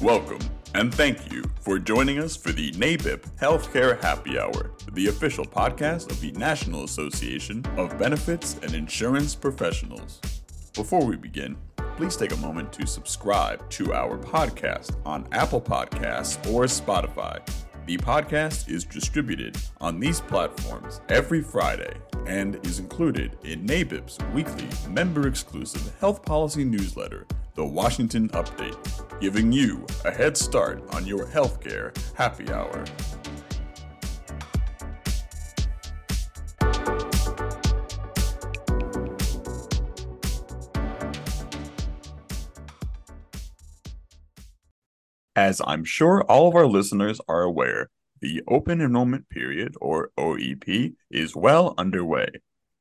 Welcome, and thank you for joining us for the NABIP Healthcare Happy Hour, the official podcast of the National Association of Benefits and Insurance Professionals. Before we begin, please take a moment to subscribe to our podcast on Apple Podcasts or Spotify. The podcast is distributed on these platforms every Friday and is included in NABIP's weekly member exclusive health policy newsletter, The Washington Update, giving you a head start on your healthcare happy hour. As I'm sure all of our listeners are aware, the open enrollment period, or OEP, is well underway,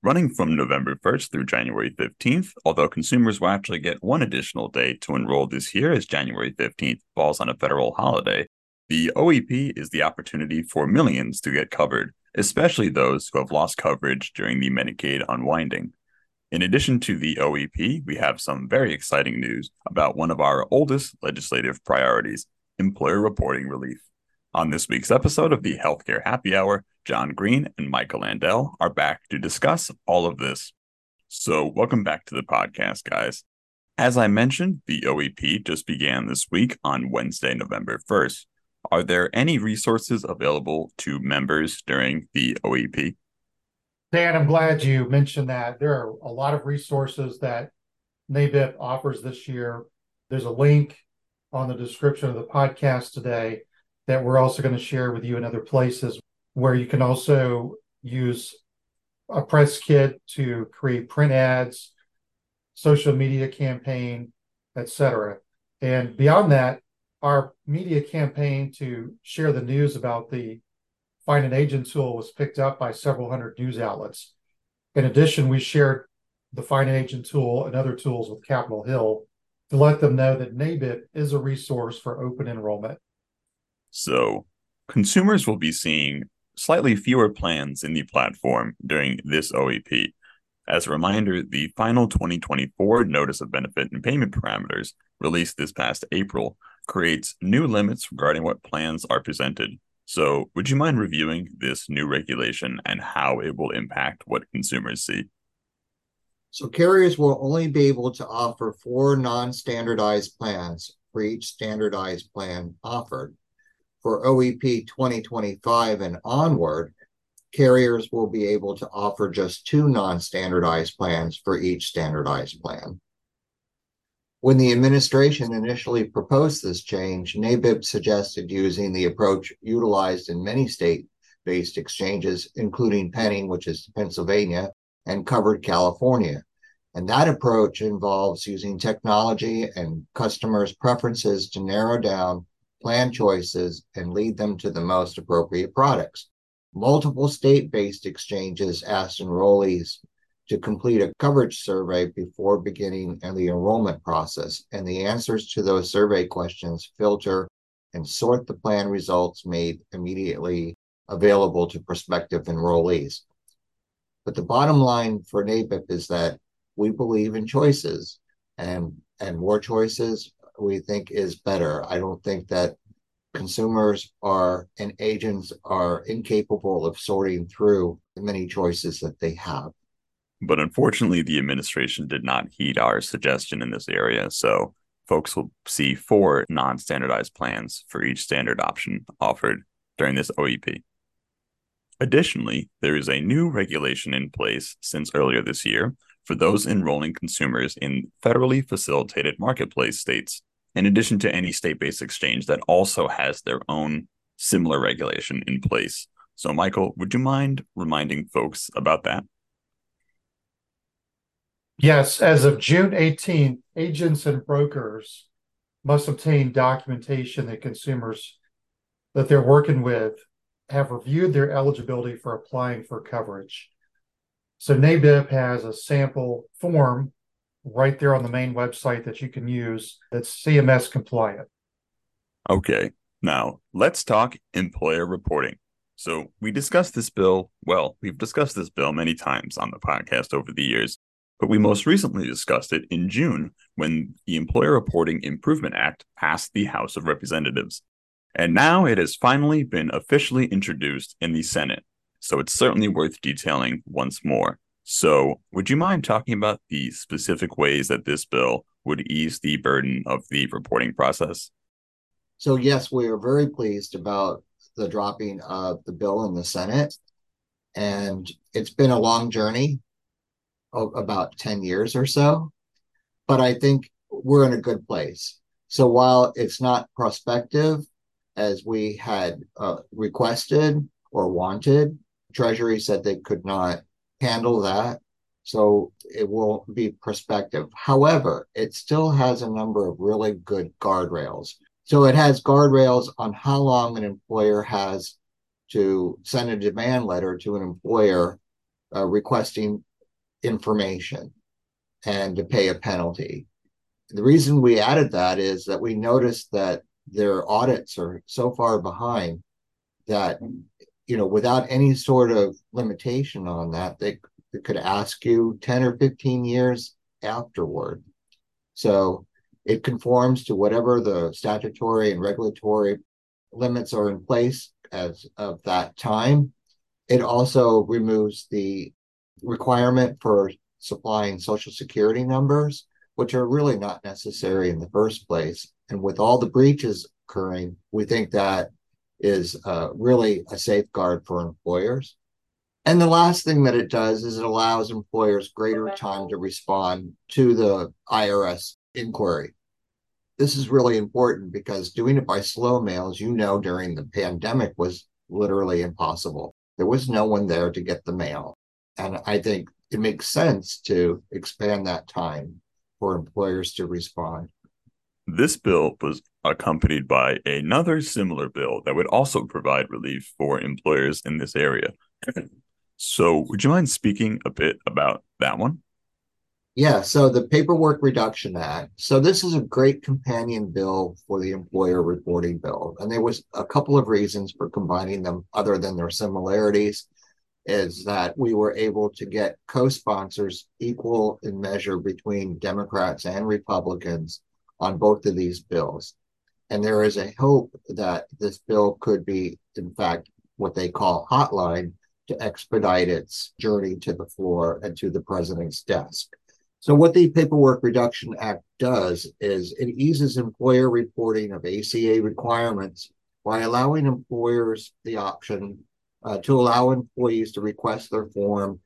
running from November 1st through January 15th, although consumers will actually get one additional day to enroll this year as January 15th falls on a federal holiday. The OEP is the opportunity for millions to get covered, especially those who have lost coverage during the Medicaid unwinding. In addition to the OEP, we have some very exciting news about one of our oldest legislative priorities employer reporting relief. On this week's episode of the Healthcare Happy Hour, John Greene and Michael Andel are back to discuss all of this. So, welcome back to the podcast, guys. As I mentioned, the OEP just began this week on Wednesday, November 1st. Are there any resources available to members during the OEP? Dan, I'm glad you mentioned that. There are a lot of resources that NABIP offers this year. There's a link on the description of the podcast today that we're also going to share with you in other places where you can also use a press kit to create print ads, social media campaign, etc. And beyond that, our media campaign to share the news about the Find an Agent tool was picked up by several hundred news outlets. In addition, we shared the Find an Agent tool and other tools with Capitol Hill to let them know that NABIP is a resource for open enrollment. So, consumers will be seeing slightly fewer plans in the platform during this OEP. As a reminder, the final 2024 Notice of Benefit and Payment Parameters, released this past April, creates new limits regarding what plans are presented. So, would you mind reviewing this new regulation and how it will impact what consumers see? So, carriers will only be able to offer four non standardized plans for each standardized plan offered. For OEP 2025 and onward, carriers will be able to offer just two non standardized plans for each standardized plan. When the administration initially proposed this change, NABIP suggested using the approach utilized in many state based exchanges, including Pennie, which is Pennsylvania, and covered California. And that approach involves using technology and customers' preferences to narrow down plan choices and lead them to the most appropriate products. Multiple state based exchanges asked enrollees to complete a coverage survey before beginning the enrollment process, and the answers to those survey questions filter and sort the plan results made immediately available to prospective enrollees. But the bottom line for NABIP is that we believe in choices, and and more choices we think is better. I don't think that consumers are and agents are incapable of sorting through the many choices that they have. But unfortunately, the administration did not heed our suggestion in this area. So folks will see four non standardized plans for each standard option offered during this OEP. Additionally, there is a new regulation in place since earlier this year for those enrolling consumers in federally facilitated marketplace states, in addition to any state based exchange that also has their own similar regulation in place. So, Michael, would you mind reminding folks about that? Yes, as of June 18th, agents and brokers must obtain documentation that consumers that they're working with have reviewed their eligibility for applying for coverage. So NABIP has a sample form right there on the main website that you can use that's CMS compliant. Okay, now let's talk employer reporting. So we discussed this bill, well, we've discussed this bill many times on the podcast over the years, but we most recently discussed it in June when the Employer Reporting Improvement Act passed the House of Representatives. And now it has finally been officially introduced in the Senate, so it's certainly worth detailing once more. So, would you mind talking about the specific ways that this bill would ease the burden of the reporting process? So, yes, we are very pleased about the dropping of the bill in the Senate. And it's been a long journey, about 10 years or so. But I think we're in a good place. So, while it's not prospective as we had uh, requested or wanted, Treasury said they could not handle that. So it will be prospective. However, it still has a number of really good guardrails. So it has guardrails on how long an employer has to send a demand letter to an employer uh, requesting information and to pay a penalty. The reason we added that is that we noticed that their audits are so far behind that you know without any sort of limitation on that they it could ask you 10 or 15 years afterward. So it conforms to whatever the statutory and regulatory limits are in place as of that time. It also removes the requirement for supplying social security numbers, which are really not necessary in the first place. And with all the breaches occurring, we think that is uh, really a safeguard for employers. And the last thing that it does is it allows employers greater time to respond to the IRS inquiry. This is really important because doing it by slow mail, as you know, during the pandemic was literally impossible. There was no one there to get the mail. And I think it makes sense to expand that time for employers to respond. This bill was accompanied by another similar bill that would also provide relief for employers in this area. So, would you mind speaking a bit about that one? Yeah, so the Paperwork Reduction Act. So this is a great companion bill for the employer reporting bill. And there was a couple of reasons for combining them other than their similarities is that we were able to get co-sponsors equal in measure between Democrats and Republicans on both of these bills. And there is a hope that this bill could be, in fact, what they call hotline to expedite its journey to the floor and to the president's desk. So, what the Paperwork Reduction Act does is it eases employer reporting of ACA requirements by allowing employers the option uh, to allow employees to request their Form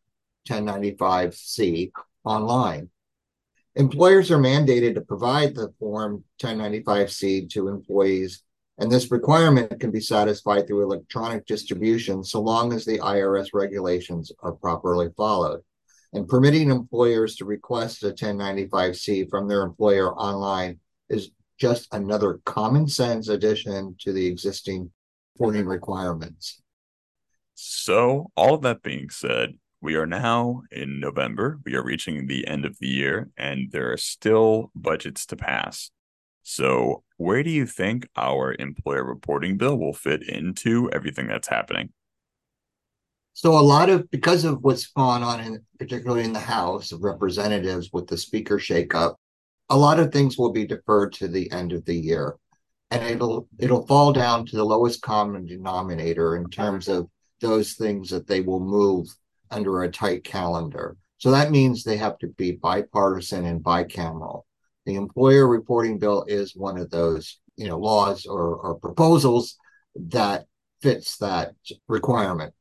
1095C online. Employers are mandated to provide the Form 1095C to employees and this requirement can be satisfied through electronic distribution so long as the IRS regulations are properly followed. And permitting employers to request a 1095C from their employer online is just another common sense addition to the existing reporting requirements. So, all of that being said, we are now in November. We are reaching the end of the year, and there are still budgets to pass. So, where do you think our employer reporting bill will fit into everything that's happening? So, a lot of because of what's gone on, in, particularly in the House of Representatives with the speaker shakeup, a lot of things will be deferred to the end of the year, and it'll it'll fall down to the lowest common denominator in terms of those things that they will move under a tight calendar. So that means they have to be bipartisan and bicameral. The employer reporting bill is one of those, you know, laws or, or proposals that fits that requirement.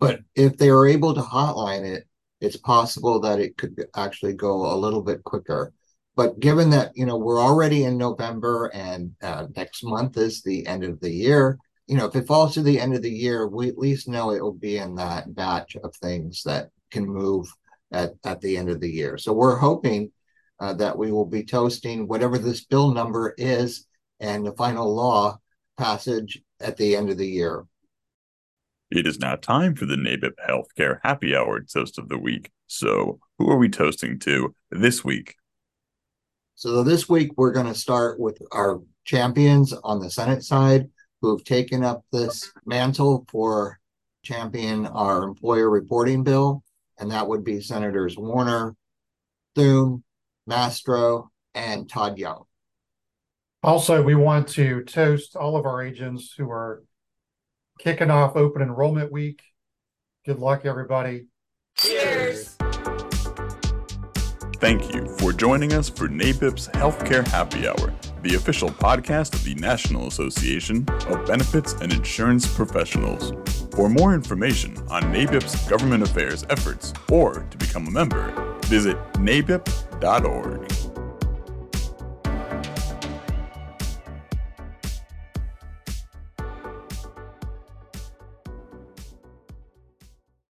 But if they are able to hotline it, it's possible that it could actually go a little bit quicker. But given that you know we're already in November and uh, next month is the end of the year, you know if it falls to the end of the year, we at least know it will be in that batch of things that can move at at the end of the year. So we're hoping uh, that we will be toasting whatever this bill number is and the final law passage at the end of the year. It is now time for the NABIP Healthcare Happy Hour Toast of the Week. So, who are we toasting to this week? So, this week we're going to start with our champions on the Senate side who have taken up this mantle for champion our employer reporting bill. And that would be Senators Warner, Thune, Masto, and Todd Young. Also, we want to toast all of our agents who are kicking off open enrollment week. Good luck, everybody. Cheers. Thank you for joining us for NABIP's Healthcare Happy Hour, the official podcast of the National Association of Benefits and Insurance Professionals. For more information on NABIP's government affairs efforts or to become a member, visit nabip.org.